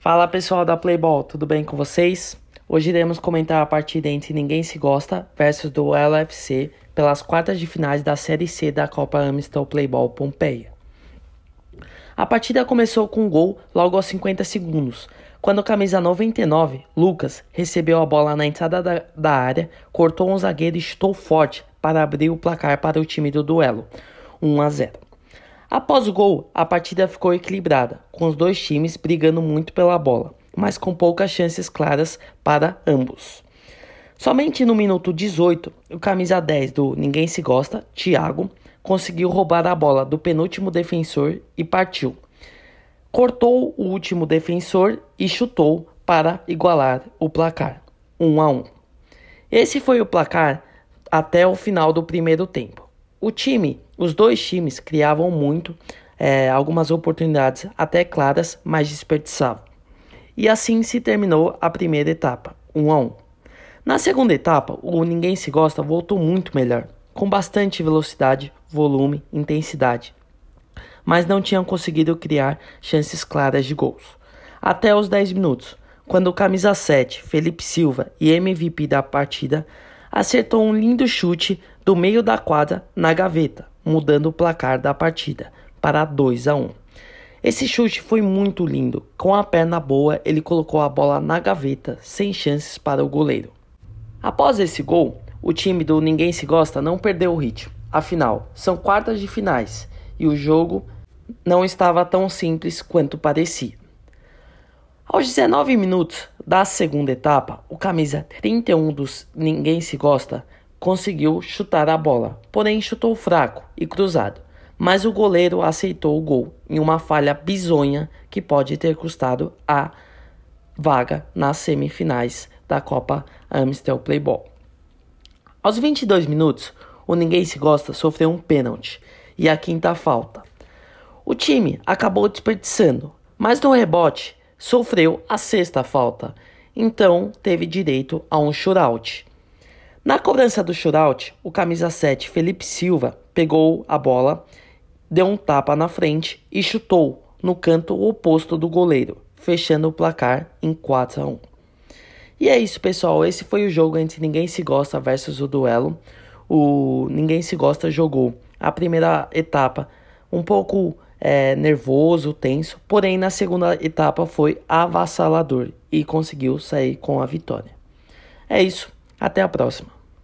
Fala pessoal da Playball, tudo bem com vocês? Hoje iremos comentar a partida entre Ninguém Se Gosta versus do LFC pelas quartas de finais da Série C da Copa Amistel Playball Pompeia. A partida começou com um gol logo aos 50 segundos, quando o camisa 99, Lucas, recebeu a bola na entrada da, da área, cortou um zagueiro e chutou forte para abrir o placar para o time do duelo, 1 a 0. Após o gol, a partida ficou equilibrada, com os dois times brigando muito pela bola, mas com poucas chances claras para ambos. Somente no minuto 18, o camisa 10 do Ninguém Se Gosta, Thiago, conseguiu roubar a bola do penúltimo defensor e partiu. Cortou o último defensor e chutou para igualar o placar, 1 a 1. Esse foi o placar até o final do primeiro tempo. O time, os dois times criavam muito, é, algumas oportunidades até claras, mas desperdiçavam. E assim se terminou a primeira etapa, 1 um a 1. Um. Na segunda etapa, o Ninguém Se Gosta voltou muito melhor, com bastante velocidade, volume, intensidade, mas não tinham conseguido criar chances claras de gols. Até os 10 minutos, quando o camisa 7, Felipe Silva e MVP da partida, acertou um lindo chute do meio da quadra na gaveta, mudando o placar da partida para 2 a 1. Esse chute foi muito lindo. Com a perna boa, ele colocou a bola na gaveta, sem chances para o goleiro. Após esse gol, o time do Ninguém Se Gosta não perdeu o ritmo. Afinal, são quartas de finais e o jogo não estava tão simples quanto parecia. Aos 19 minutos da segunda etapa, o camisa 31 dos Ninguém Se Gosta conseguiu chutar a bola, porém chutou fraco e cruzado. Mas o goleiro aceitou o gol em uma falha bizonha que pode ter custado a vaga nas semifinais da Copa Amstel Playball. Aos 22 minutos, o Ninguém Se Gosta sofreu um pênalti e a quinta falta. O time acabou desperdiçando, mas no rebote sofreu a sexta falta, então teve direito a um shootout. Na cobrança do shootout, o camisa 7 Felipe Silva pegou a bola, deu um tapa na frente e chutou no canto oposto do goleiro, fechando o placar em 4 a 1. E é isso, pessoal. Esse foi o jogo entre Ninguém Se Gosta versus o Duelo. O Ninguém Se Gosta jogou a primeira etapa um pouco é, nervoso, tenso, porém na segunda etapa foi avassalador e conseguiu sair com a vitória. É isso, até a próxima.